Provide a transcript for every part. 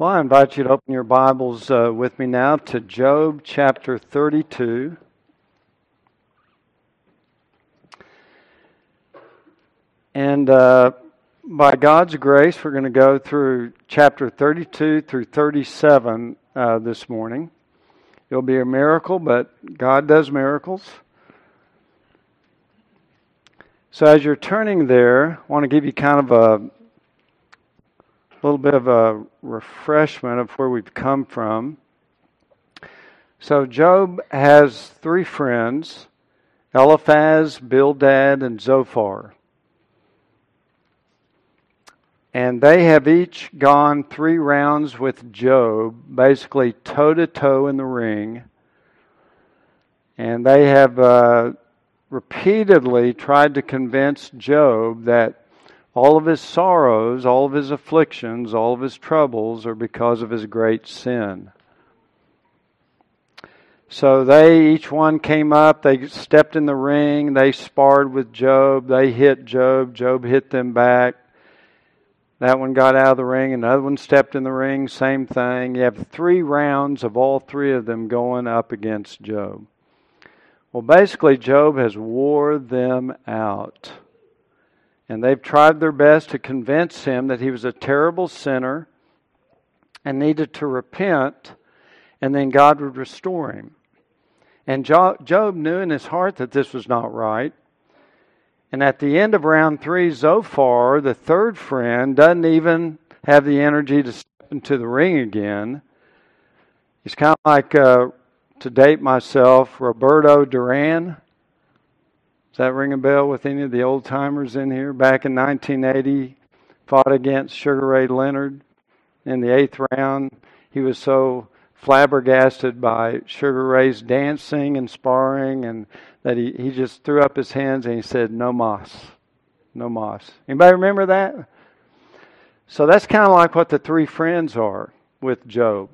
Well, I invite you to open your Bibles uh, with me now to Job chapter 32. And uh, by God's grace, we're going to go through chapter 32 through 37 uh, this morning. It'll be a miracle, but God does miracles. So, as you're turning there, I want to give you kind of a a little bit of a refreshment of where we've come from. So, Job has three friends Eliphaz, Bildad, and Zophar. And they have each gone three rounds with Job, basically toe to toe in the ring. And they have uh, repeatedly tried to convince Job that all of his sorrows, all of his afflictions, all of his troubles are because of his great sin. So they, each one came up, they stepped in the ring, they sparred with Job, they hit Job, Job hit them back. That one got out of the ring, another one stepped in the ring, same thing. You have three rounds of all three of them going up against Job. Well, basically, Job has wore them out. And they've tried their best to convince him that he was a terrible sinner and needed to repent, and then God would restore him. And Job knew in his heart that this was not right. And at the end of round three, Zophar, the third friend, doesn't even have the energy to step into the ring again. He's kind of like, uh, to date myself, Roberto Duran that ring a bell with any of the old timers in here? Back in 1980, fought against Sugar Ray Leonard in the eighth round. He was so flabbergasted by Sugar Ray's dancing and sparring, and that he, he just threw up his hands and he said, "No mas, no mas." Anybody remember that? So that's kind of like what the three friends are with Job.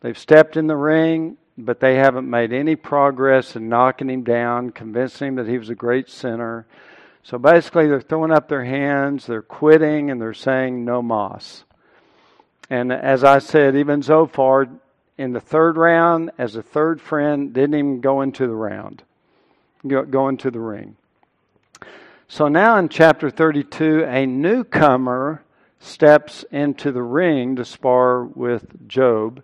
They've stepped in the ring but they haven't made any progress in knocking him down, convincing him that he was a great sinner. So basically, they're throwing up their hands, they're quitting, and they're saying no mas. And as I said, even Zophar in the third round, as a third friend, didn't even go into the round, go, go into the ring. So now in chapter 32, a newcomer steps into the ring to spar with Job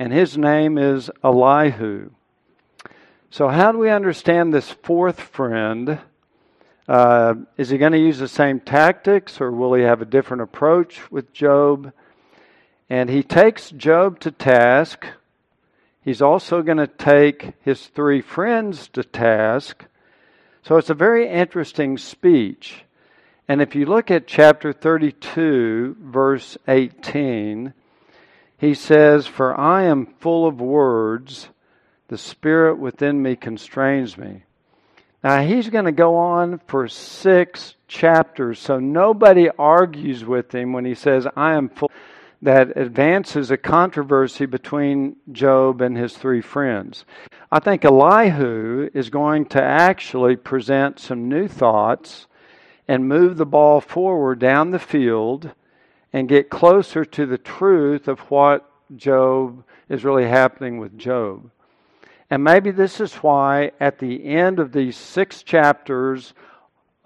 and his name is Elihu. So, how do we understand this fourth friend? Uh, is he going to use the same tactics or will he have a different approach with Job? And he takes Job to task. He's also going to take his three friends to task. So it's a very interesting speech. And if you look at chapter 32, verse 18, he says, For I am full of words, the Spirit within me constrains me. Now, he's going to go on for six chapters, so nobody argues with him when he says, I am full. That advances a controversy between Job and his three friends. I think Elihu is going to actually present some new thoughts and move the ball forward down the field and get closer to the truth of what Job is really happening with Job. And maybe this is why at the end of these six chapters,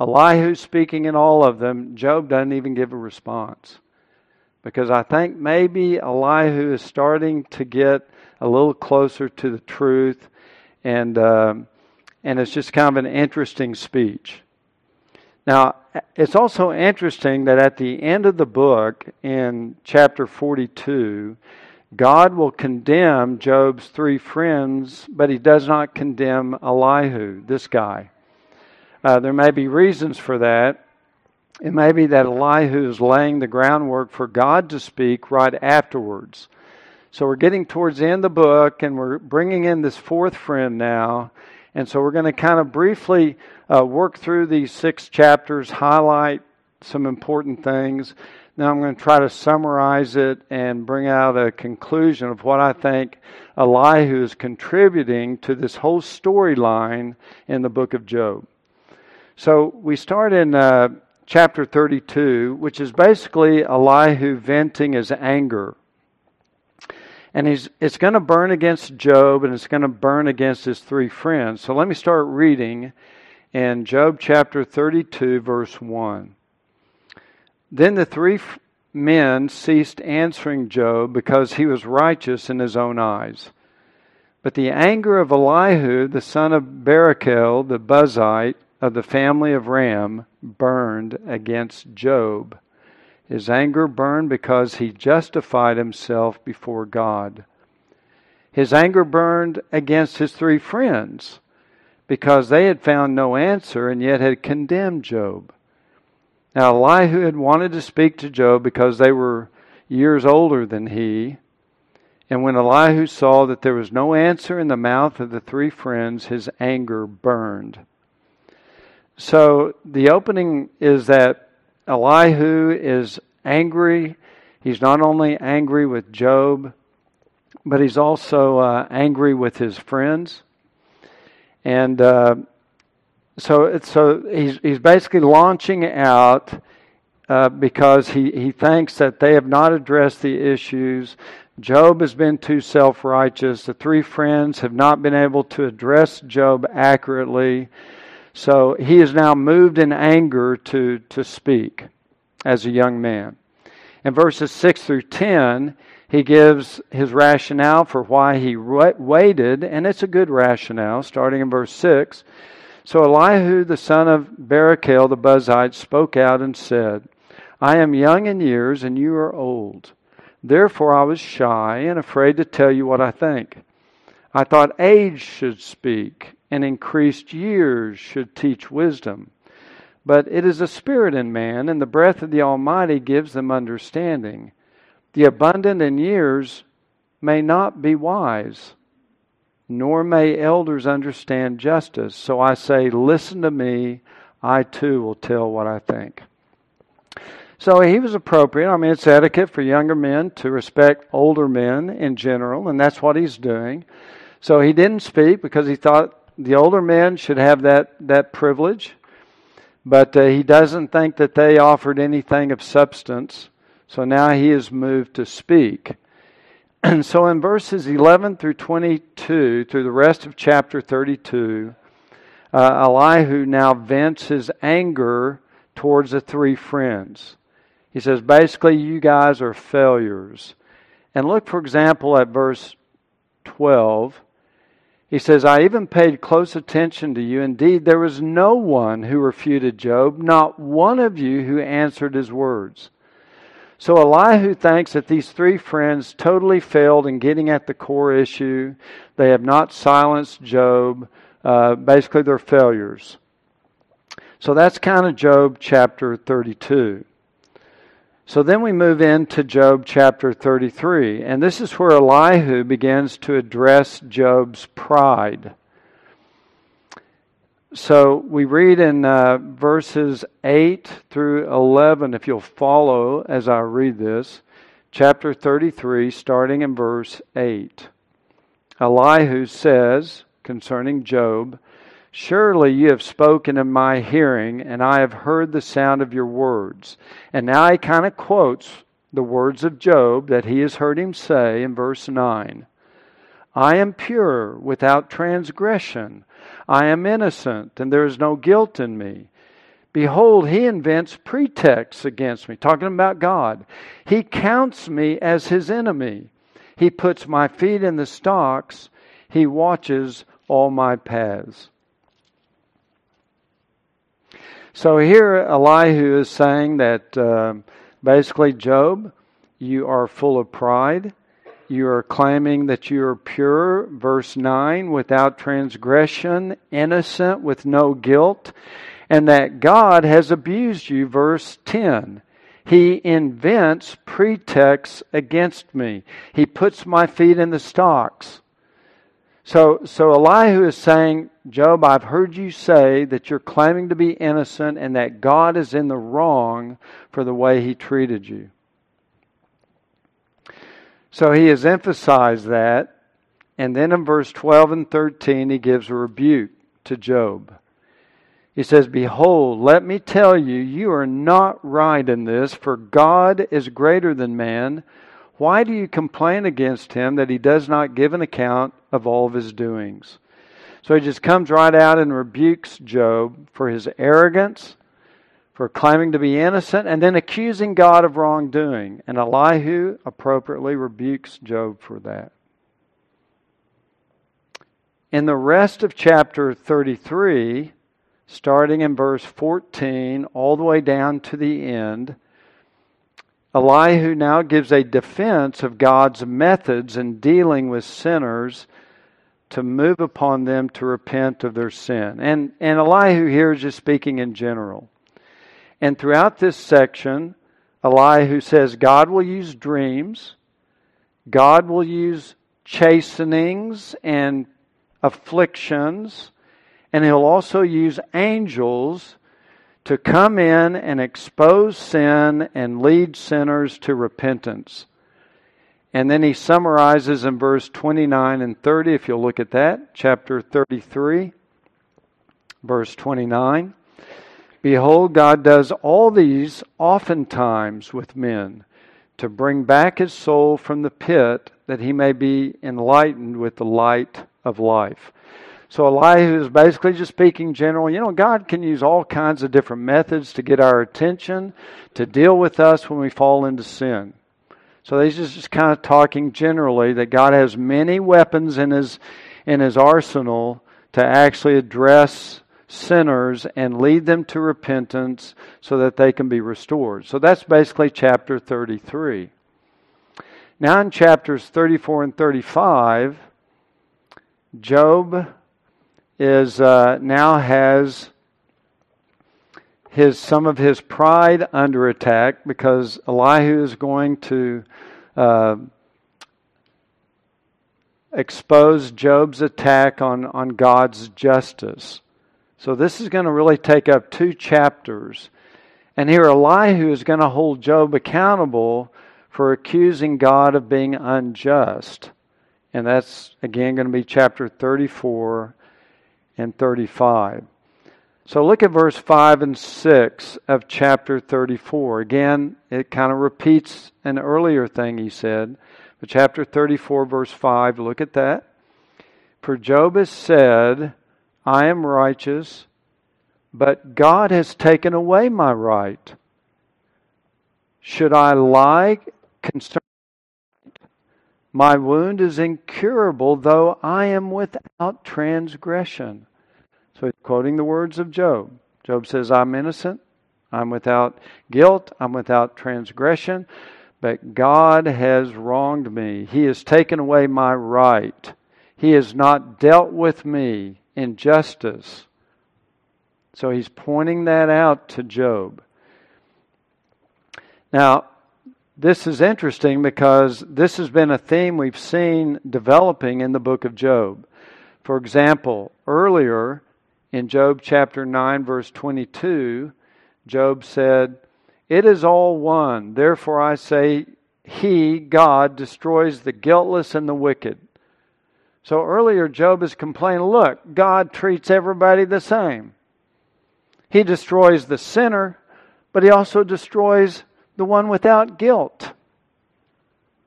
Elihu speaking in all of them, Job doesn't even give a response. Because I think maybe Elihu is starting to get a little closer to the truth, and, uh, and it's just kind of an interesting speech. Now, it's also interesting that at the end of the book, in chapter 42, God will condemn Job's three friends, but he does not condemn Elihu, this guy. Uh, there may be reasons for that. It may be that Elihu is laying the groundwork for God to speak right afterwards. So we're getting towards the end of the book, and we're bringing in this fourth friend now. And so we're going to kind of briefly uh, work through these six chapters, highlight some important things. Now I'm going to try to summarize it and bring out a conclusion of what I think Elihu is contributing to this whole storyline in the book of Job. So we start in uh, chapter 32, which is basically Elihu venting his anger And he's, it's going to burn against Job and it's going to burn against his three friends. So let me start reading in Job chapter 32, verse 1. Then the three men ceased answering Job because he was righteous in his own eyes. But the anger of Elihu, the son of Barachel, the Buzite of the family of Ram, burned against Job. His anger burned because he justified himself before God. His anger burned against his three friends because they had found no answer and yet had condemned Job. Now, Elihu had wanted to speak to Job because they were years older than he. And when Elihu saw that there was no answer in the mouth of the three friends, his anger burned. So the opening is that Elihu is angry. He's not only angry with Job, but he's also uh, angry with his friends. And uh, so, so he's, he's basically launching out uh, because he, he thinks that they have not addressed the issues. Job has been too self righteous. The three friends have not been able to address Job accurately. So he is now moved in anger to, to speak as a young man. In verses 6 through 10, he gives his rationale for why he waited, and it's a good rationale, starting in verse 6. So Elihu, the son of Barachel the Buzite, spoke out and said, I am young in years, and you are old. Therefore I was shy and afraid to tell you what I think. I thought age should speak, and increased years should teach wisdom. But it is a spirit in man, and the breath of the Almighty gives them understanding. The abundant in years may not be wise nor may elders understand justice. So I say, Listen to me, I too will tell what I think. So he was appropriate. I mean, it's etiquette for younger men to respect older men in general, and that's what he's doing. So he didn't speak because he thought the older men should have that, that privilege, but uh, he doesn't think that they offered anything of substance. So now he is moved to speak. And so in verses 11 through 22, through the rest of chapter 32, uh, Elihu now vents his anger towards the three friends. He says, basically, you guys are failures. And look, for example, at verse 12. He says, I even paid close attention to you. Indeed, there was no one who refuted Job, not one of you who answered his words. So Elihu thinks that these three friends totally failed in getting at the core issue. They have not silenced Job. Uh, basically, they're failures. So that's kind of Job chapter 32. So then we move into Job chapter 33, and this is where Elihu begins to address Job's pride. So we read in uh, verses 8 through 11, if you'll follow as I read this, chapter 33, starting in verse 8. Elihu says concerning Job, Surely you have spoken in my hearing, and I have heard the sound of your words. And now he kind of quotes the words of Job that he has heard him say in verse 9 I am pure without transgression. I am innocent, and there is no guilt in me. Behold, he invents pretexts against me, talking about God. He counts me as his enemy. He puts my feet in the stocks. He watches all my paths. So here Elihu is saying that uh, basically, Job, you are full of pride. You are claiming that you are pure, verse 9, without transgression, innocent, with no guilt, and that God has abused you, verse 10. He invents pretexts against me. He puts my feet in the stocks. So, so Elihu is saying, Job, I've heard you say that you're claiming to be innocent and that God is in the wrong for the way he treated you. So he has emphasized that. And then in verse 12 and 13, he gives a rebuke to Job. He says, Behold, let me tell you, you are not right in this, for God is greater than man. Why do you complain against him that he does not give an account of all of his doings? So he just comes right out and rebukes Job for his arrogance, for claiming to be innocent, and then accusing God of wrongdoing. And Elihu appropriately rebukes Job for that. In the rest of chapter 33, starting in verse 14 all the way down to the end, Elihu now gives a defense of God's methods in dealing with sinners to move upon them to repent of their sin. And, and Elihu here is just speaking in general. And throughout this section, Elihu says God will use dreams, God will use chastenings and afflictions, and He'll also use angels to come in and expose sin and lead sinners to repentance. And then he summarizes in verse 29 and 30, if you'll look at that, chapter 33, verse 29. Behold, God does all these oftentimes with men to bring back his soul from the pit that he may be enlightened with the light of life. So Elihu is basically just speaking general. You know, God can use all kinds of different methods to get our attention, to deal with us when we fall into sin. So he's just, kind of talking generally that God has many weapons in his in his arsenal to actually address sinners and lead them to repentance so that they can be restored. So that's basically chapter 33. Now in chapters 34 and 35, Job is uh, now has his some of his pride under attack because Elihu is going to uh, expose Job's attack on, on God's justice. So this is going to really take up two chapters. And here Elihu is going to hold Job accountable for accusing God of being unjust. And that's again going to be chapter 34 and 35. So look at verse 5 and 6 of chapter 34. Again, it kind of repeats an earlier thing he said. But chapter 34, verse 5, look at that. For Job has said, I am righteous, but God has taken away my right. Should I lie concerning my wound is incurable, though I am without transgression. So he's quoting the words of Job. Job says, I'm innocent. I'm without guilt. I'm without transgression. But God has wronged me. He has taken away my right. He has not dealt with me in justice. So he's pointing that out to Job. Now, this is interesting because this has been a theme we've seen developing in the book of Job. For example, earlier in Job chapter 9, verse 22, Job said, It is all one. Therefore I say, He, God, destroys the guiltless and the wicked. So earlier, Job is complaining, Look, God treats everybody the same. He destroys the sinner, but He also destroys the one without guilt.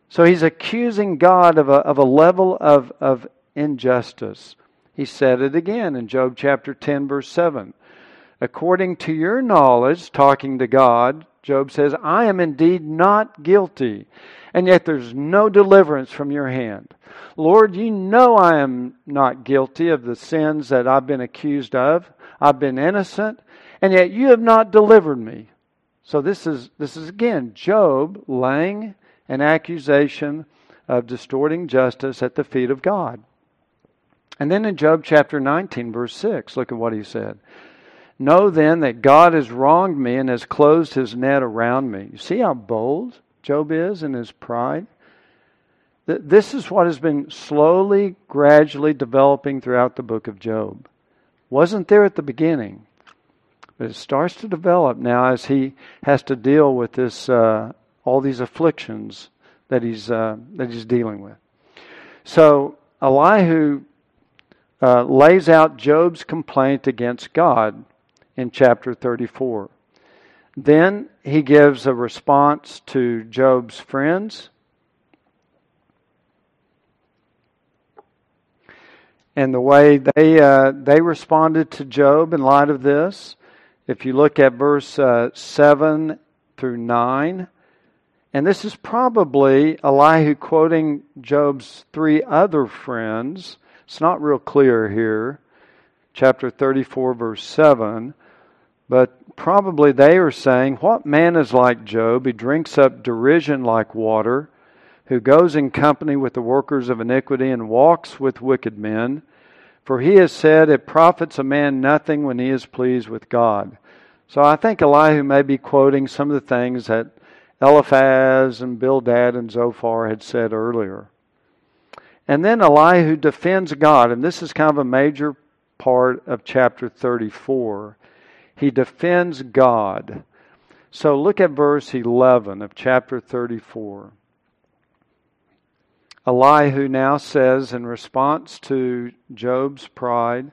So he's accusing God of a, of a level of, of injustice. He said it again in Job chapter 10, verse 7. According to your knowledge, talking to God, Job says, I am indeed not guilty, and yet there's no deliverance from your hand. Lord, you know I am not guilty of the sins that I've been accused of. I've been innocent, and yet you have not delivered me. So this is this is again Job laying an accusation of distorting justice at the feet of God. And then in Job chapter 19 verse 6, look at what he said. Know then that God has wronged me and has closed his net around me. You see how bold Job is in his pride? This is what has been slowly, gradually developing throughout the book of Job. Wasn't there at the beginning. But it starts to develop now as he has to deal with this, uh, all these afflictions that he's uh, that he's dealing with. So Elihu uh, lays out Job's complaint against God in chapter 34. Then he gives a response to Job's friends. And the way they, uh, they responded to Job in light of this, if you look at verse uh, 7 through 9, and this is probably Elihu quoting Job's three other friends it's not real clear here, chapter 34, verse 7. But probably they are saying, What man is like Job? He drinks up derision like water, who goes in company with the workers of iniquity and walks with wicked men. For he has said, It profits a man nothing when he is pleased with God. So I think Elihu may be quoting some of the things that Eliphaz and Bildad and Zophar had said earlier. And then Elihu defends God, and this is kind of a major part of chapter 34. He defends God. So look at verse 11 of chapter 34. Elihu now says, in response to Job's pride,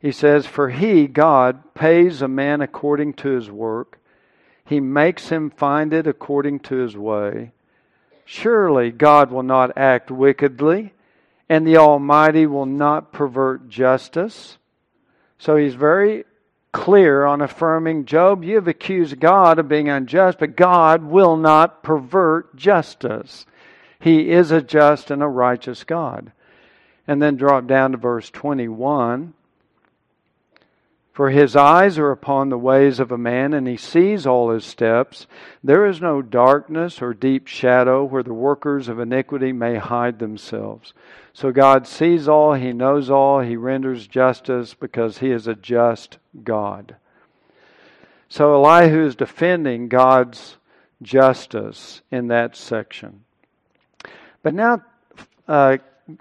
he says, For he, God, pays a man according to his work he makes him find it according to his way. Surely God will not act wickedly, and the Almighty will not pervert justice. So he's very clear on affirming Job, you have accused God of being unjust, but God will not pervert justice. He is a just and a righteous God. And then drop down to verse 21. For his eyes are upon the ways of a man, and he sees all his steps. There is no darkness or deep shadow where the workers of iniquity may hide themselves. So God sees all, he knows all, he renders justice because he is a just God. So Elihu is defending God's justice in that section. But now uh,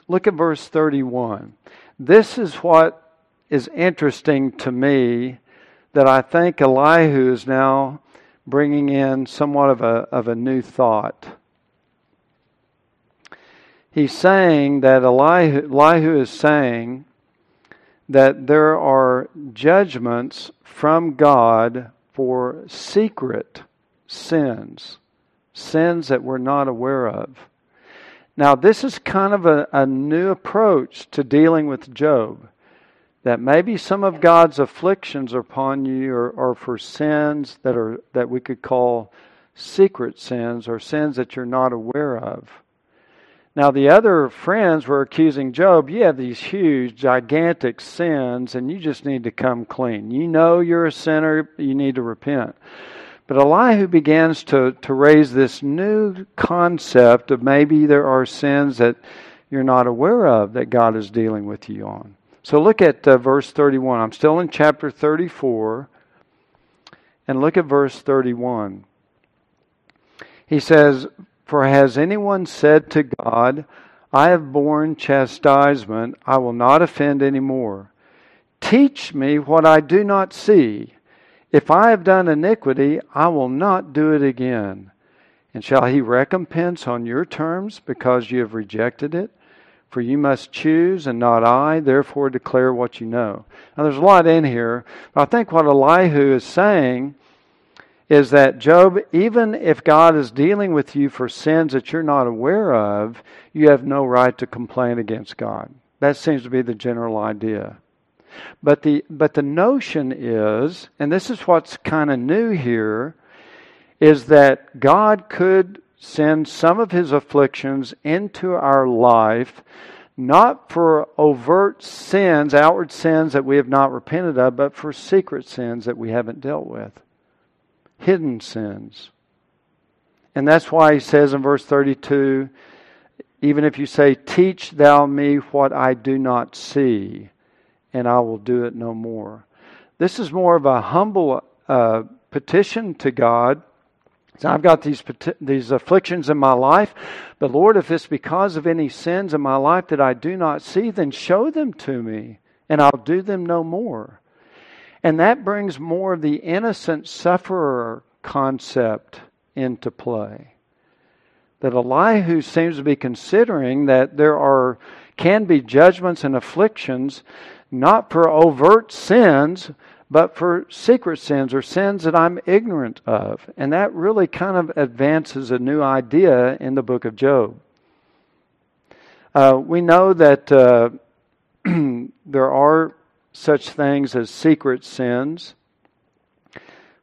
look at verse 31. This is what is interesting to me that I think Elihu is now bringing in somewhat of a, of a new thought. He's saying that Elihu, Elihu is saying that there are judgments from God for secret sins, sins that we're not aware of. Now, this is kind of a, a new approach to dealing with Job that maybe some of God's afflictions upon you are, are for sins that are that we could call secret sins or sins that you're not aware of. Now, the other friends were accusing Job, you have these huge, gigantic sins, and you just need to come clean. You know you're a sinner, you need to repent. But Elihu begins to, to raise this new concept of maybe there are sins that you're not aware of that God is dealing with you on. So look at uh, verse 31. I'm still in chapter 34. And look at verse 31. He says, For has anyone said to God, I have borne chastisement, I will not offend any more? Teach me what I do not see. If I have done iniquity, I will not do it again. And shall he recompense on your terms because you have rejected it? For you must choose and not I, therefore declare what you know. Now, there's a lot in here, but I think what Elihu is saying is that, Job, even if God is dealing with you for sins that you're not aware of, you have no right to complain against God. That seems to be the general idea. But the, but the notion is, and this is what's kind of new here, is that God could send some of his afflictions into our life, not for overt sins, outward sins that we have not repented of, but for secret sins that we haven't dealt with, hidden sins. And that's why he says in verse 32 even if you say, Teach thou me what I do not see, and I will do it no more. This is more of a humble uh, petition to God so I've got these these afflictions in my life, but Lord, if it's because of any sins in my life that I do not see, then show them to me, and I'll do them no more. And that brings more of the innocent sufferer concept into play. That Elihu seems to be considering that there are can be judgments and afflictions not for overt sins, but for secret sins or sins that I'm ignorant of. And that really kind of advances a new idea in the book of Job. Uh, we know that uh, there are such things as secret sins.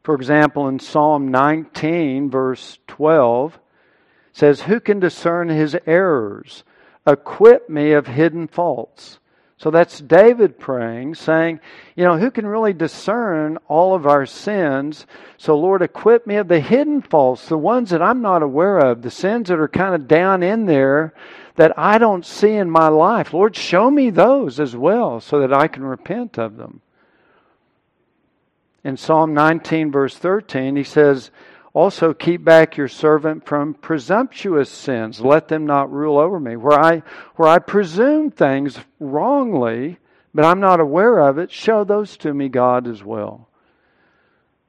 For example, in Psalm 19, verse 12, says, Who can discern his errors? Acquit me of hidden faults. So that's David praying, saying, You know, who can really discern all of our sins? So, Lord, equip me of the hidden faults, the ones that I'm not aware of, the sins that are kind of down in there that I don't see in my life. Lord, show me those as well so that I can repent of them. In Psalm 19, verse 13, he says, also, keep back your servant from presumptuous sins. Let them not rule over me. Where I, where I presume things wrongly, but I'm not aware of it, show those to me, God, as well.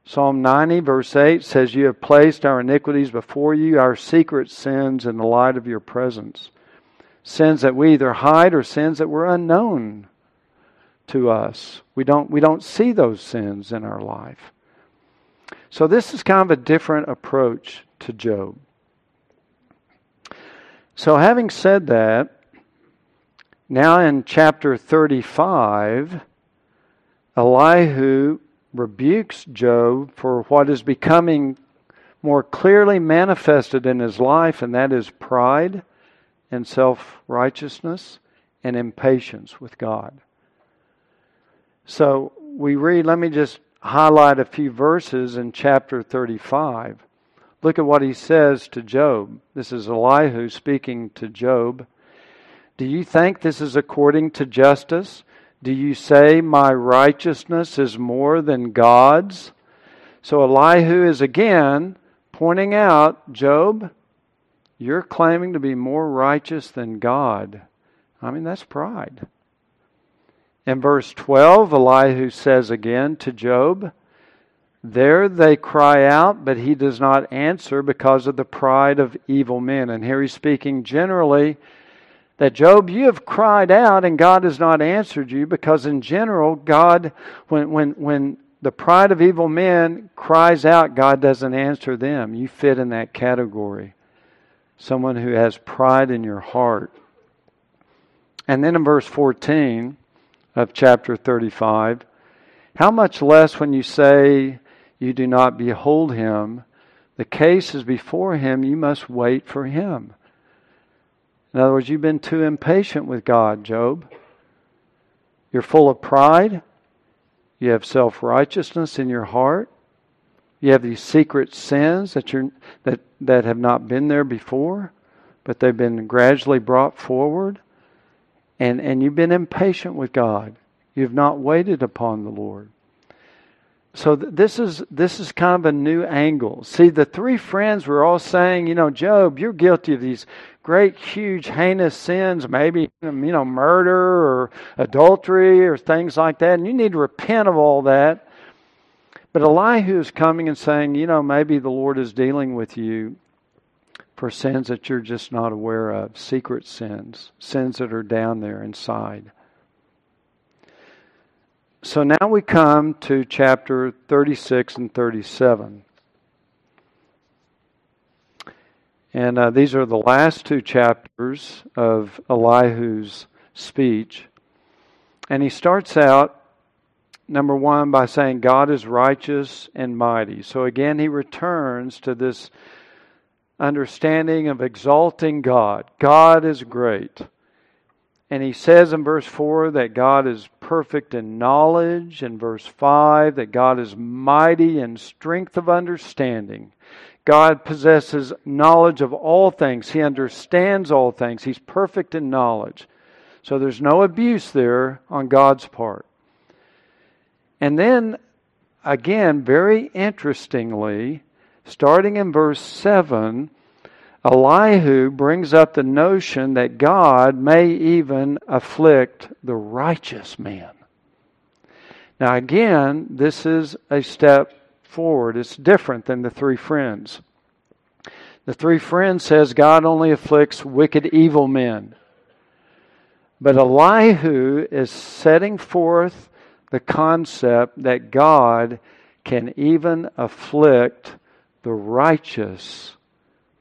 Psalm 90, verse 8 says, You have placed our iniquities before you, our secret sins in the light of your presence. Sins that we either hide or sins that were unknown to us. We don't, we don't see those sins in our life. So, this is kind of a different approach to Job. So, having said that, now in chapter 35, Elihu rebukes Job for what is becoming more clearly manifested in his life, and that is pride and self righteousness and impatience with God. So we read, let me just highlight a few verses in chapter 35. Look at what he says to Job. This is Elihu speaking to Job. Do you think this is according to justice? Do you say my righteousness is more than God's? So Elihu is again pointing out, Job, you're claiming to be more righteous than God. I mean, that's pride. In verse 12, Elihu says again to Job, There they cry out, but he does not answer because of the pride of evil men. And here he's speaking generally that Job, you have cried out and God has not answered you because in general, God, when, when, when the pride of evil men cries out, God doesn't answer them. You fit in that category. Someone who has pride in your heart. And then in verse 14, of chapter 35. How much less when you say you do not behold him, the case is before him, you must wait for him. In other words, you've been too impatient with God, Job. You're full of pride. You have self righteousness in your heart. You have these secret sins that, you're, that, that have not been there before, but they've been gradually brought forward and, and you've been impatient with God. You've not waited upon the Lord. So th- this is this is kind of a new angle. See, the three friends were all saying, you know, Job, you're guilty of these great, huge, heinous sins, maybe you know, murder or adultery or things like that, and you need to repent of all that. But Elihu is coming and saying, you know, maybe the Lord is dealing with you for sins that you're just not aware of, secret sins, sins that are down there inside. So now we come to chapter 36 and 37. And uh, these are the last two chapters of Elihu's speech. And he starts out, number one, by saying, God is righteous and mighty. So again, he returns to this understanding of exalting God. God is great. And he says in verse 4 that God is perfect in knowledge. In verse 5, that God is mighty in strength of understanding. God possesses knowledge of all things. He understands all things. He's perfect in knowledge. So there's no abuse there on God's part. And then, again, very interestingly, starting in verse 7, Elihu brings up the notion that God may even afflict the righteous man. Now, again, this is a step forward. It's different than the three friends. The three friends says God only afflicts wicked, evil men. But Elihu is setting forth the concept that God can even afflict the righteous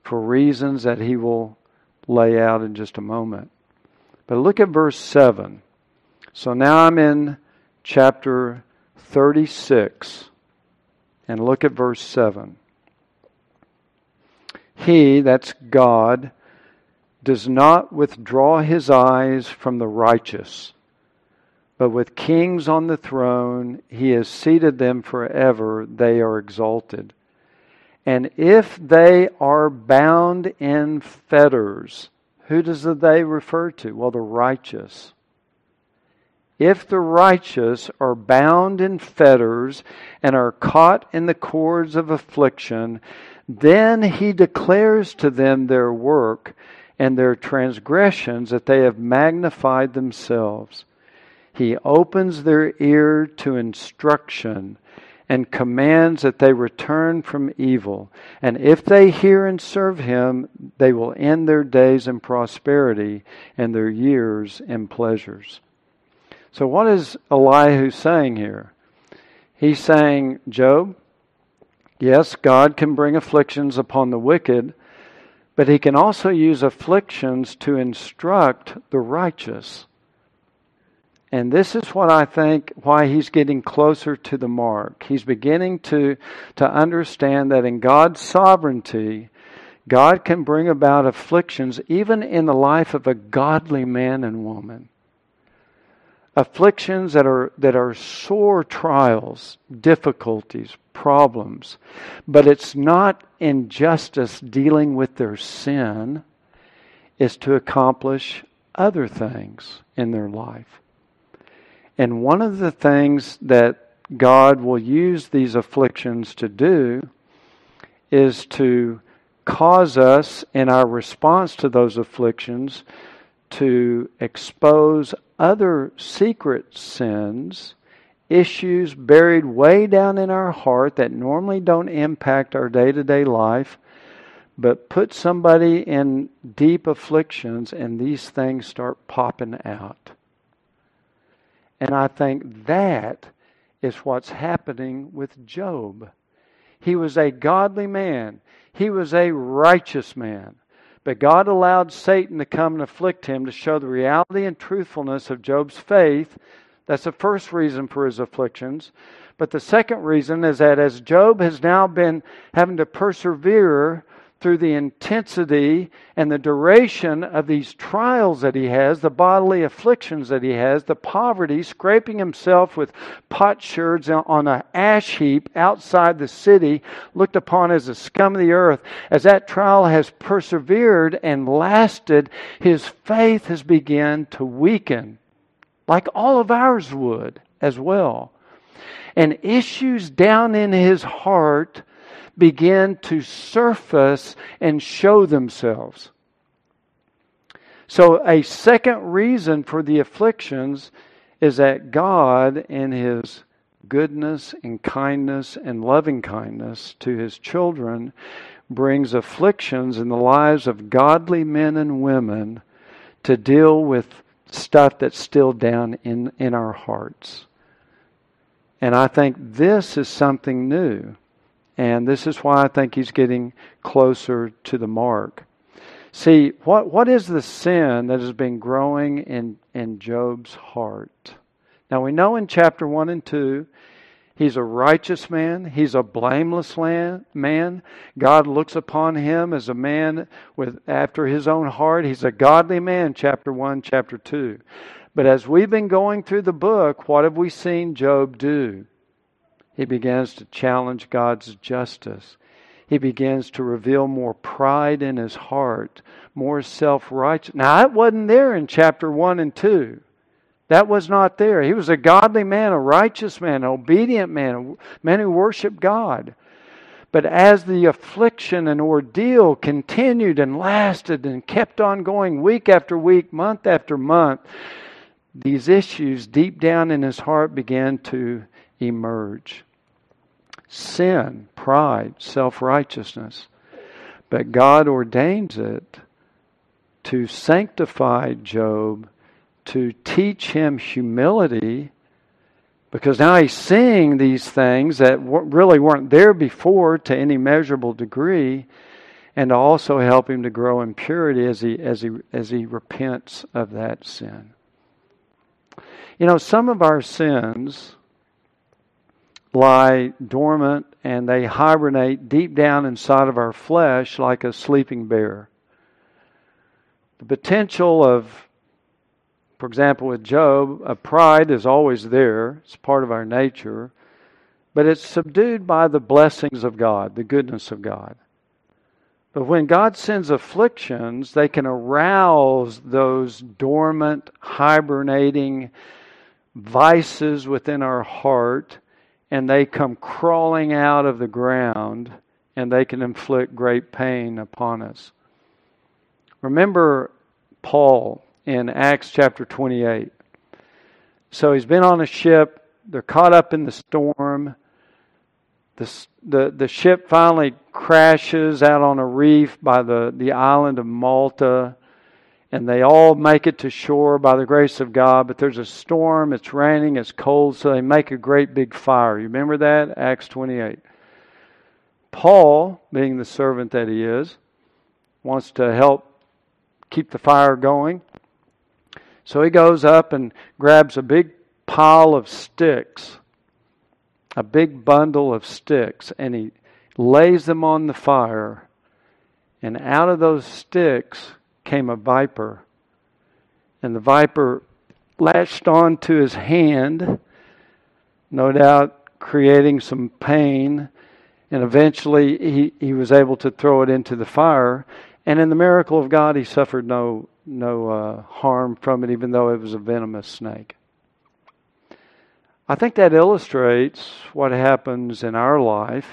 for reasons that he will lay out in just a moment. But look at verse 7. So now I'm in chapter 36. And look at verse 7. He, that's God, does not withdraw his eyes from the righteous, but with kings on the throne, he has seated them forever. They are exalted. And if they are bound in fetters, who does the they refer to? Well, the righteous. If the righteous are bound in fetters and are caught in the cords of affliction, then he declares to them their work and their transgressions that they have magnified themselves. He opens their ear to instruction and commands that they return from evil. And if they hear and serve him, they will end their days in prosperity and their years in pleasures. So, what is Elihu saying here? He's saying, Job, yes, God can bring afflictions upon the wicked, but he can also use afflictions to instruct the righteous. And this is what I think why he's getting closer to the mark. He's beginning to, to understand that in God's sovereignty, God can bring about afflictions even in the life of a godly man and woman afflictions that are that are sore trials, difficulties, problems. But it's not injustice dealing with their sin, is to accomplish other things in their life. And one of the things that God will use these afflictions to do is to cause us in our response to those afflictions to expose other secret sins, issues buried way down in our heart that normally don't impact our day to day life, but put somebody in deep afflictions and these things start popping out. And I think that is what's happening with Job. He was a godly man, he was a righteous man. But God allowed Satan to come and afflict him to show the reality and truthfulness of Job's faith. That's the first reason for his afflictions. But the second reason is that as Job has now been having to persevere through the intensity and the duration of these trials that he has, the bodily afflictions that he has, the poverty, scraping himself with potsherds on an ash heap outside the city, looked upon as the scum of the earth. As that trial has persevered and lasted, his faith has begun to weaken, like all of ours would as well. And issues down in his heart begin to surface and show themselves. So, a second reason for the afflictions is that God, in His goodness and kindness and loving kindness to His children, brings afflictions in the lives of godly men and women to deal with stuff that's still down in, in our hearts. And I think this is something new. And this is why I think he's getting closer to the mark. See, what, what is the sin that has been growing in, in Job's heart? Now, we know in chapter 1 and 2, he's a righteous man, he's a blameless man. God looks upon him as a man with after his own heart. He's a godly man, chapter 1, chapter 2. But as we've been going through the book, what have we seen Job do? He begins to challenge God's justice. He begins to reveal more pride in his heart, more self righteous. Now, that wasn't there in chapter 1 and 2. That was not there. He was a godly man, a righteous man, an obedient man, a man who worshiped God. But as the affliction and ordeal continued and lasted and kept on going week after week, month after month, these issues deep down in his heart began to emerge sin, pride, self righteousness. But God ordains it to sanctify Job, to teach him humility, because now he's seeing these things that really weren't there before to any measurable degree, and to also help him to grow in purity as he, as he, as he repents of that sin. You know, some of our sins lie dormant and they hibernate deep down inside of our flesh like a sleeping bear. The potential of, for example, with Job, a pride is always there, it's part of our nature, but it's subdued by the blessings of God, the goodness of God. But when God sends afflictions, they can arouse those dormant, hibernating vices within our heart, and they come crawling out of the ground, and they can inflict great pain upon us. Remember Paul in Acts chapter 28. So he's been on a ship, they're caught up in the storm the, the, the ship finally crashes out on a reef by the, the island of Malta, and they all make it to shore by the grace of God. But there's a storm, it's raining, it's cold, so they make a great big fire. You remember that? Acts 28. Paul, being the servant that he is, wants to help keep the fire going. So he goes up and grabs a big pile of sticks a big bundle of sticks and he lays them on the fire. And out of those sticks came a viper. And the viper latched onto his hand, no doubt creating some pain. And eventually he, he was able to throw it into the fire. And in the miracle of God, he suffered no, no uh, harm from it, even though it was a venomous snake. I think that illustrates what happens in our life.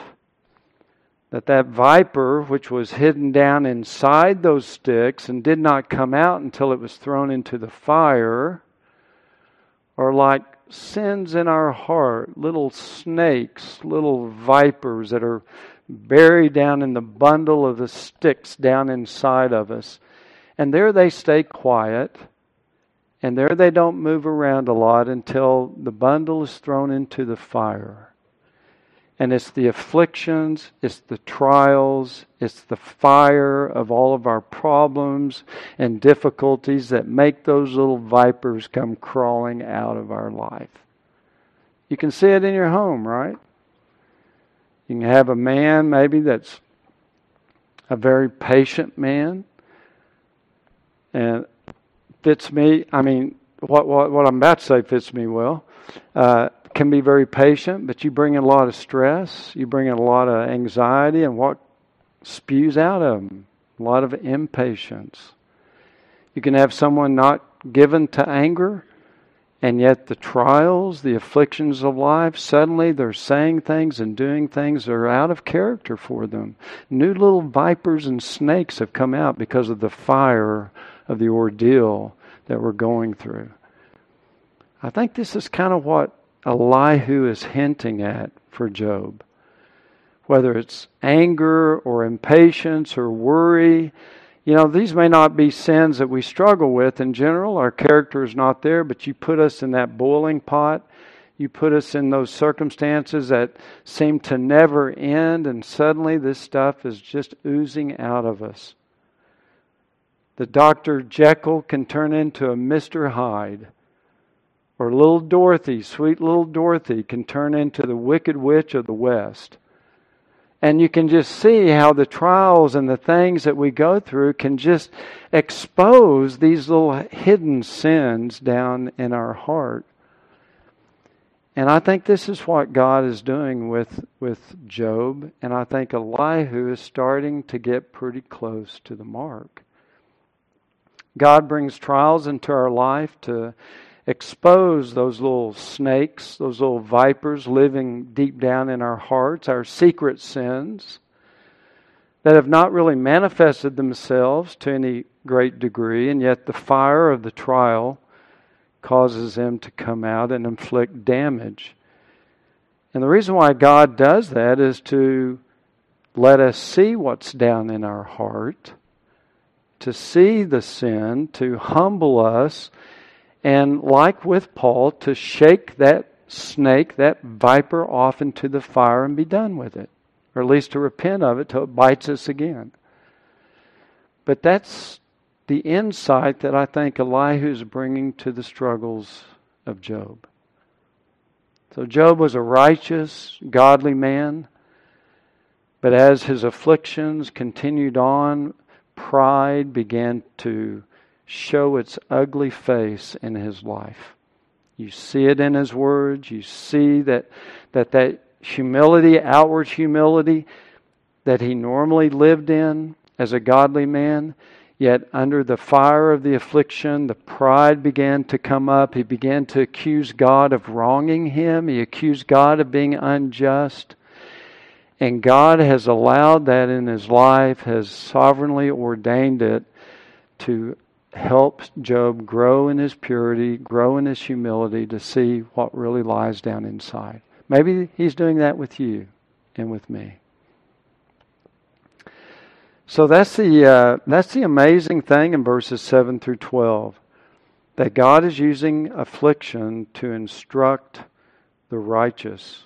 That that viper, which was hidden down inside those sticks and did not come out until it was thrown into the fire, are like sins in our heart, little snakes, little vipers that are buried down in the bundle of the sticks down inside of us. And there they stay quiet and there they don't move around a lot until the bundle is thrown into the fire. And it's the afflictions, it's the trials, it's the fire of all of our problems and difficulties that make those little vipers come crawling out of our life. You can see it in your home, right? You can have a man maybe that's a very patient man and fits me. I mean, what what, what I'm about to say fits me well. Uh, can be very patient, but you bring in a lot of stress. You bring in a lot of anxiety, and what spews out of them? A lot of impatience. You can have someone not given to anger, and yet the trials, the afflictions of life, suddenly they're saying things and doing things that are out of character for them. New little vipers and snakes have come out because of the fire of the ordeal that we're going through. I think this is kind of what Elihu is hinting at for Job. Whether it's anger or impatience or worry, you know, these may not be sins that we struggle with in general. Our character is not there, but you put us in that boiling pot. You put us in those circumstances that seem to never end, and suddenly this stuff is just oozing out of us. The Dr. Jekyll can turn into a Mr. Hyde. Or little Dorothy, sweet little Dorothy, can turn into the wicked witch of the West. And you can just see how the trials and the things that we go through can just expose these little hidden sins down in our heart. And I think this is what God is doing with, with Job. And I think Elihu is starting to get pretty close to the mark. God brings trials into our life to expose those little snakes, those little vipers living deep down in our hearts, our secret sins that have not really manifested themselves to any great degree, and yet the fire of the trial causes them to come out and inflict damage. And the reason why God does that is to let us see what's down in our heart to see the sin, to humble us, and like with Paul, to shake that snake, that viper, off into the fire and be done with it. Or at least to repent of it till it bites us again. But that's the insight that I think Elihu is bringing to the struggles of Job. So Job was a righteous, godly man, but as his afflictions continued on, pride began to show its ugly face in his life. You see it in his words. You see that that, that humility, outward humility that he normally lived in as a godly man, yet under the fire of the affliction, the pride began to come up. He began to accuse God of wronging him. He accused God of being unjust. And God has allowed that in his life, has sovereignly ordained it to help Job grow in his purity, grow in his humility to see what really lies down inside. Maybe he's doing that with you and with me. So that's the uh, that's the amazing thing in verses seven through twelve, that God is using affliction to instruct the righteous.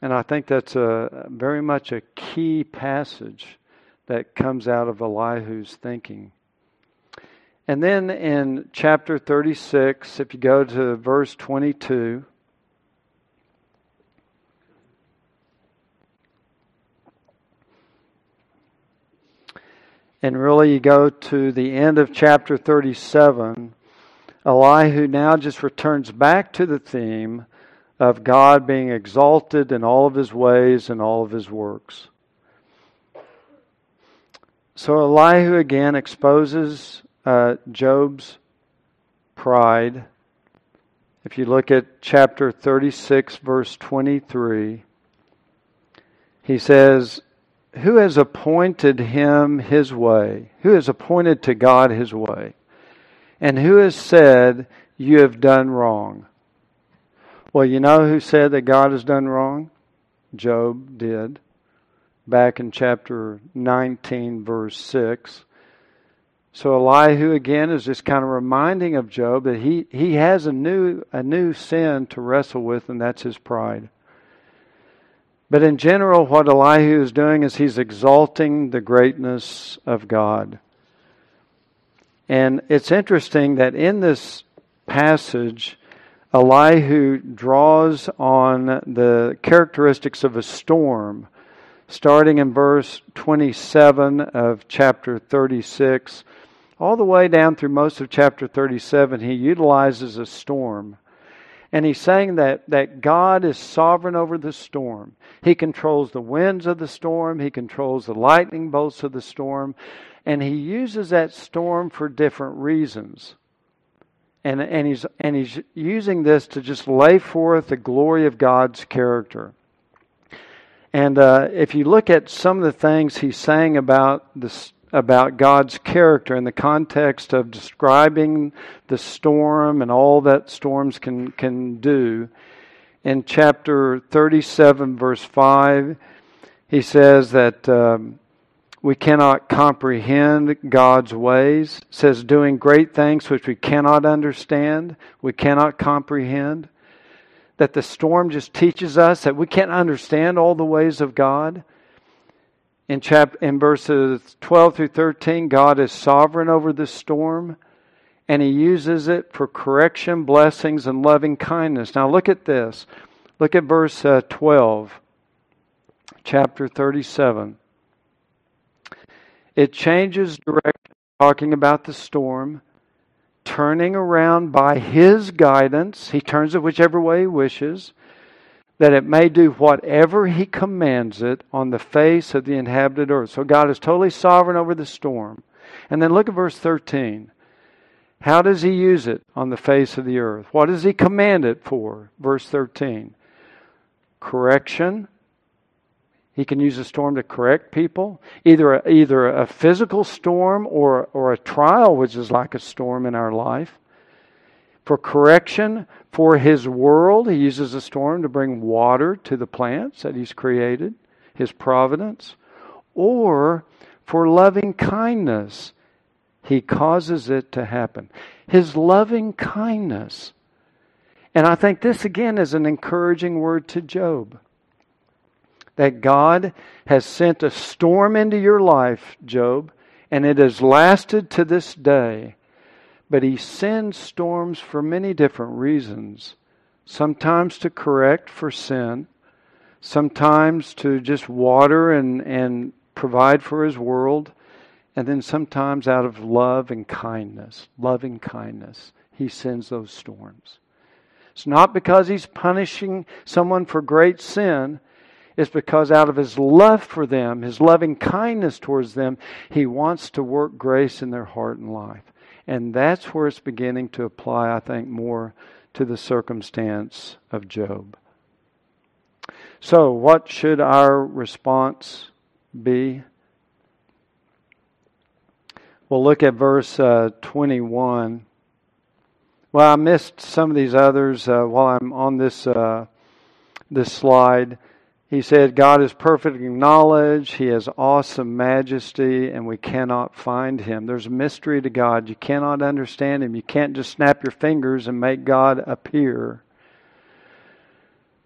And I think that's a very much a key passage that comes out of Elihu's thinking. And then in chapter 36, if you go to verse 22, and really you go to the end of chapter 37, Elihu now just returns back to the theme of God being exalted in all of his ways and all of his works. So Elihu again exposes uh, Job's pride. If you look at chapter 36, verse 23, he says, Who has appointed him his way? Who has appointed to God his way? And who has said, You have done wrong? Well, you know who said that God has done wrong? Job did. Back in chapter 19, verse 6. So Elihu again is just kind of reminding of Job that he, he has a new a new sin to wrestle with, and that's his pride. But in general, what Elihu is doing is he's exalting the greatness of God. And it's interesting that in this passage, Elihu draws on the characteristics of a storm, starting in verse 27 of chapter 36, all the way down through most of chapter 37. He utilizes a storm. And he's saying that, that God is sovereign over the storm. He controls the winds of the storm, He controls the lightning bolts of the storm, and He uses that storm for different reasons and, and, he's, and he's using this to just lay forth the glory of God's character. And uh, if you look at some of the things he's saying about this, about God's character in the context of describing the storm and all that storms can, can do, in chapter 37, verse 5, he says that um, we cannot comprehend God's ways. It says doing great things which we cannot understand, we cannot comprehend. That the storm just teaches us that we can't understand all the ways of God. In chap in verses 12 through 13, God is sovereign over the storm and he uses it for correction, blessings, and loving kindness. Now look at this. Look at verse uh, 12, chapter 37. It changes direction, talking about the storm, turning around by His guidance. He turns it whichever way He wishes, that it may do whatever He commands it on the face of the inhabited earth. So God is totally sovereign over the storm. And then look at verse 13. How does He use it on the face of the earth? What does He command it for? Verse 13. Correction he can use a storm to correct people, either a, either a physical storm or, or a trial, which is like a storm in our life. For correction, for his world, he uses a storm to bring water to the plants that he's created, his providence. Or for loving kindness, he causes it to happen. His loving kindness. And I think this again is an encouraging word to Job that God has sent a storm into your life, Job, and it has lasted to this day. But he sends storms for many different reasons. Sometimes to correct for sin, sometimes to just water and, and provide for his world, and then sometimes out of love and kindness, loving kindness, he sends those storms. It's not because he's punishing someone for great sin. It's because out of his love for them, his loving kindness towards them, he wants to work grace in their heart and life. And that's where it's beginning to apply, I think, more to the circumstance of Job. So, what should our response be? We'll look at verse uh, 21. Well, I missed some of these others uh, while I'm on this uh, this slide. He said, God is perfect in knowledge. He has awesome majesty, and we cannot find him. There's a mystery to God. You cannot understand him. You can't just snap your fingers and make God appear.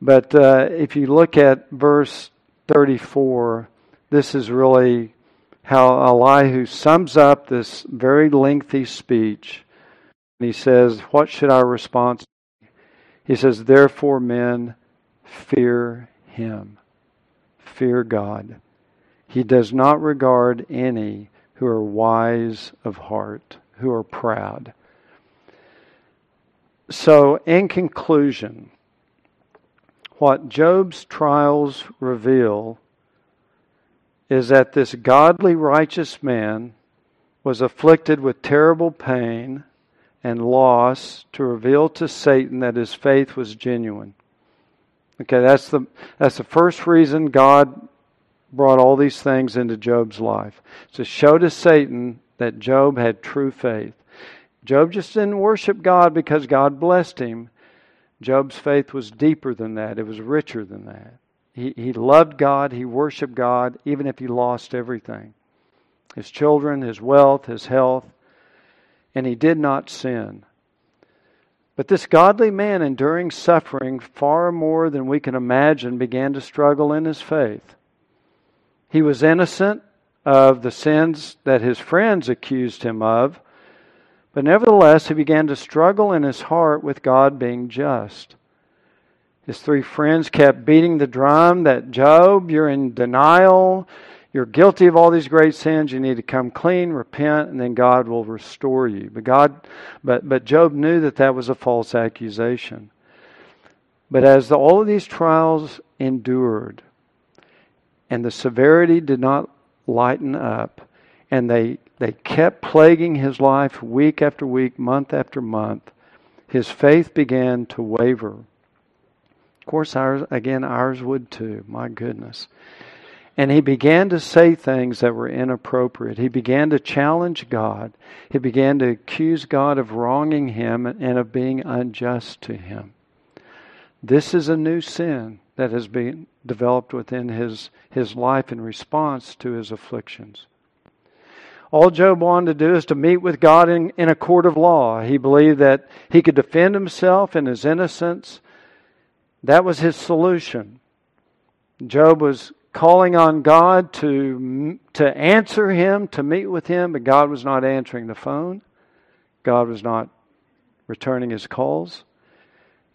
But uh, if you look at verse 34, this is really how Elihu sums up this very lengthy speech. And he says, What should our response be? He says, Therefore, men, fear him. Fear God. He does not regard any who are wise of heart, who are proud. So, in conclusion, what Job's trials reveal is that this godly, righteous man was afflicted with terrible pain and loss to reveal to Satan that his faith was genuine. Okay, that's the that's the first reason God brought all these things into Job's life. To show to Satan that Job had true faith. Job just didn't worship God because God blessed him. Job's faith was deeper than that. It was richer than that. He, he loved God, he worshiped God, even if he lost everything his children, his wealth, his health, and he did not sin. But this godly man, enduring suffering far more than we can imagine, began to struggle in his faith. He was innocent of the sins that his friends accused him of, but nevertheless he began to struggle in his heart with God being just. His three friends kept beating the drum that Job, you're in denial. You're guilty of all these great sins. You need to come clean, repent, and then God will restore you. But God, but but Job knew that that was a false accusation. But as the, all of these trials endured, and the severity did not lighten up, and they they kept plaguing his life week after week, month after month, his faith began to waver Of course, ours, again, ours would too. My goodness. And he began to say things that were inappropriate. He began to challenge God. He began to accuse God of wronging him and of being unjust to him. This is a new sin that has been developed within his, his life in response to his afflictions. All Job wanted to do is to meet with God in, in a court of law. He believed that he could defend himself and his innocence that was his solution. Job was calling on God to, to answer him, to meet with him, but God was not answering the phone. God was not returning his calls.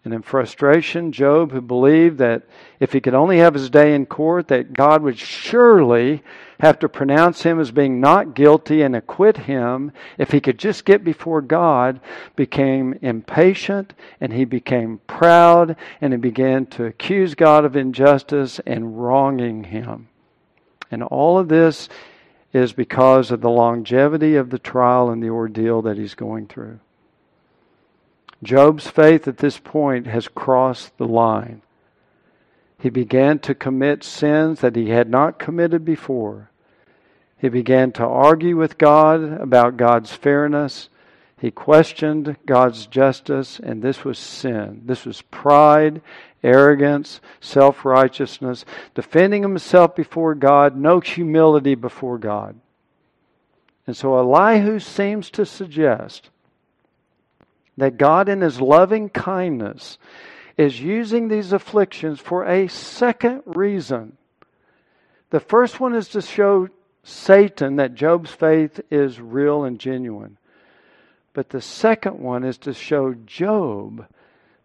And in frustration, Job, who believed that if he could only have his day in court, that God would surely have to pronounce him as being not guilty and acquit him, if he could just get before God, became impatient and he became proud and he began to accuse God of injustice and wronging him. And all of this is because of the longevity of the trial and the ordeal that he's going through. Job's faith at this point has crossed the line. He began to commit sins that he had not committed before. He began to argue with God about God's fairness. He questioned God's justice, and this was sin. This was pride, arrogance, self righteousness, defending himself before God, no humility before God. And so Elihu seems to suggest that God, in His loving kindness, is using these afflictions for a second reason. The first one is to show Satan that Job's faith is real and genuine. But the second one is to show Job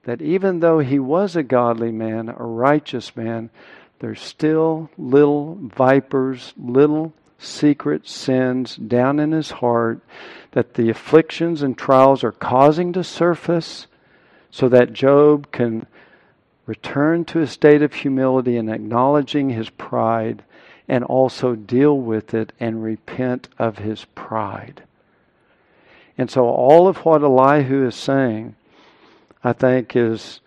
that even though he was a godly man, a righteous man, there's still little vipers, little secret sins down in his heart that the afflictions and trials are causing to surface so that Job can return to a state of humility and acknowledging his pride and also deal with it and repent of his pride. And so, all of what Elihu is saying, I think, is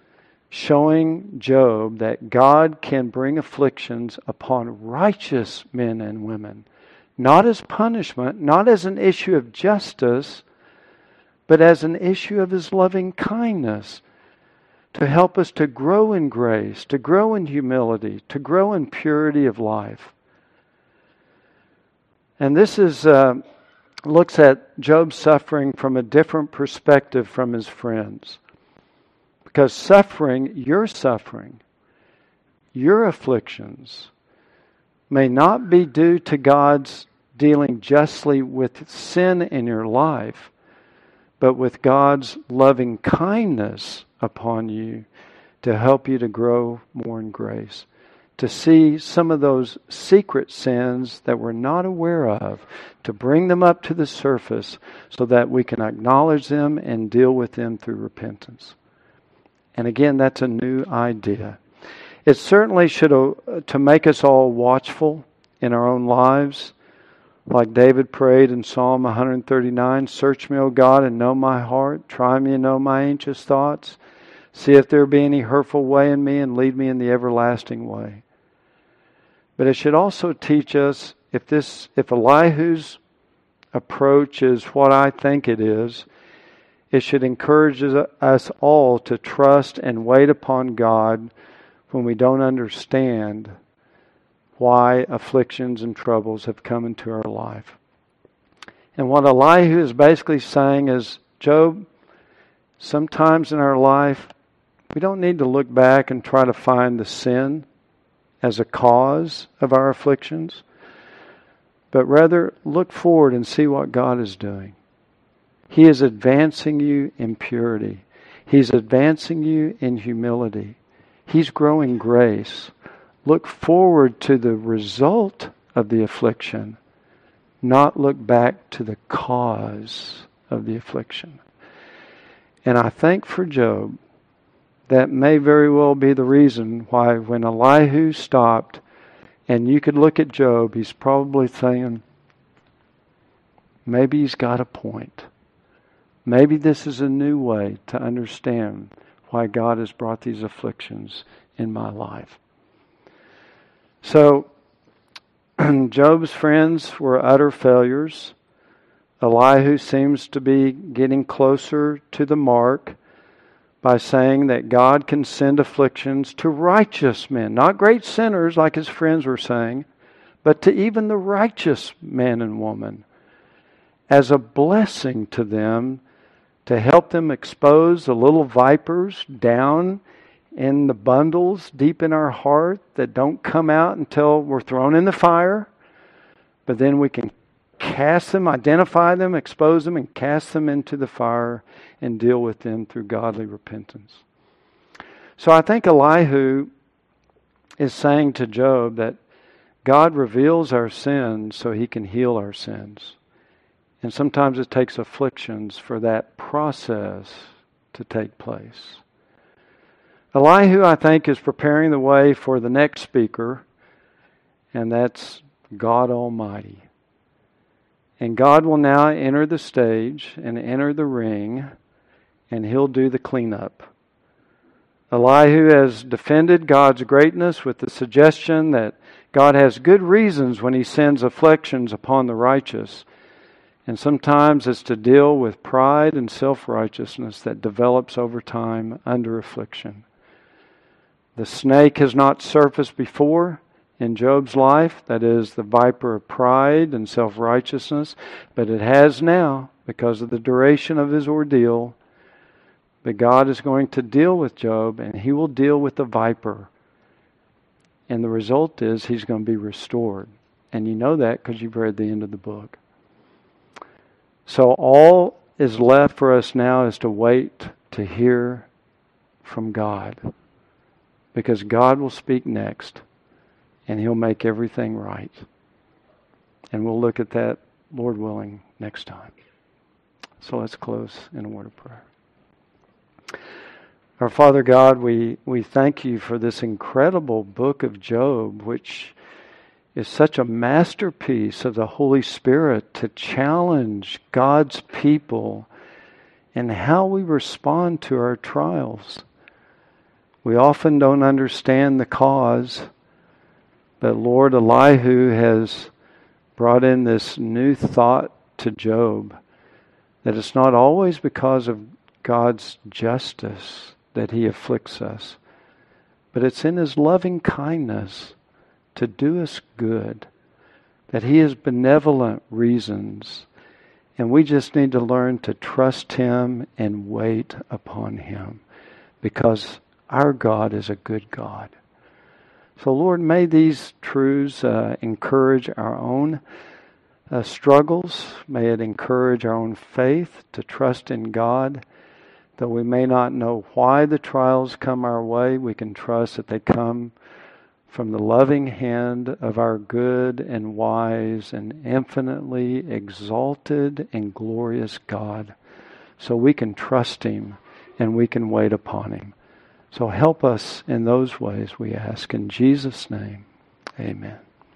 showing Job that God can bring afflictions upon righteous men and women, not as punishment, not as an issue of justice, but as an issue of his loving kindness to help us to grow in grace, to grow in humility, to grow in purity of life. And this is uh, looks at Job's suffering from a different perspective from his friends. Because suffering, your suffering, your afflictions, may not be due to God's dealing justly with sin in your life, but with God's loving kindness upon you to help you to grow more in grace. To see some of those secret sins that we're not aware of, to bring them up to the surface so that we can acknowledge them and deal with them through repentance. And again, that's a new idea. It certainly should, uh, to make us all watchful in our own lives, like David prayed in Psalm 139 Search me, O God, and know my heart. Try me and know my anxious thoughts. See if there be any hurtful way in me, and lead me in the everlasting way. But it should also teach us if this if Elihu's approach is what I think it is, it should encourage us all to trust and wait upon God when we don't understand why afflictions and troubles have come into our life. And what Elihu is basically saying is, Job, sometimes in our life, we don't need to look back and try to find the sin as a cause of our afflictions, but rather look forward and see what God is doing. He is advancing you in purity. He's advancing you in humility. He's growing grace. Look forward to the result of the affliction, not look back to the cause of the affliction. And I think for Job, that may very well be the reason why when Elihu stopped, and you could look at Job, he's probably saying, maybe he's got a point. Maybe this is a new way to understand why God has brought these afflictions in my life. So, Job's friends were utter failures. Elihu seems to be getting closer to the mark by saying that God can send afflictions to righteous men, not great sinners like his friends were saying, but to even the righteous man and woman as a blessing to them to help them expose the little vipers down in the bundles deep in our heart that don't come out until we're thrown in the fire. But then we can cast them, identify them, expose them, and cast them into the fire and deal with them through godly repentance. So I think Elihu is saying to Job that God reveals our sins so he can heal our sins. And sometimes it takes afflictions for that process to take place. Elihu, I think, is preparing the way for the next speaker, and that's God Almighty. And God will now enter the stage and enter the ring, and he'll do the cleanup. Elihu has defended God's greatness with the suggestion that God has good reasons when he sends afflictions upon the righteous and sometimes it's to deal with pride and self righteousness that develops over time under affliction. The snake has not surfaced before in Job's life, that is, the viper of pride and self righteousness, but it has now because of the duration of his ordeal. But God is going to deal with Job, and he will deal with the viper. And the result is he's going to be restored. And you know that because you've read the end of the book. So all is left for us now is to wait to hear from God. Because God will speak next and He'll make everything right. And we'll look at that, Lord willing, next time. So let's close in a word of prayer. Our Father God, we, we thank you for this incredible book of Job, which is such a masterpiece of the Holy Spirit to challenge God's people and how we respond to our trials. We often don't understand the cause, but Lord Elihu has brought in this new thought to Job that it's not always because of God's justice that he afflicts us, but it's in his loving kindness to do us good, that He has benevolent reasons, and we just need to learn to trust Him and wait upon Him because our God is a good God. So, Lord, may these truths uh, encourage our own uh, struggles. May it encourage our own faith to trust in God. Though we may not know why the trials come our way, we can trust that they come from the loving hand of our good and wise and infinitely exalted and glorious God. So we can trust Him and we can wait upon Him. So help us in those ways, we ask. In Jesus' name, amen.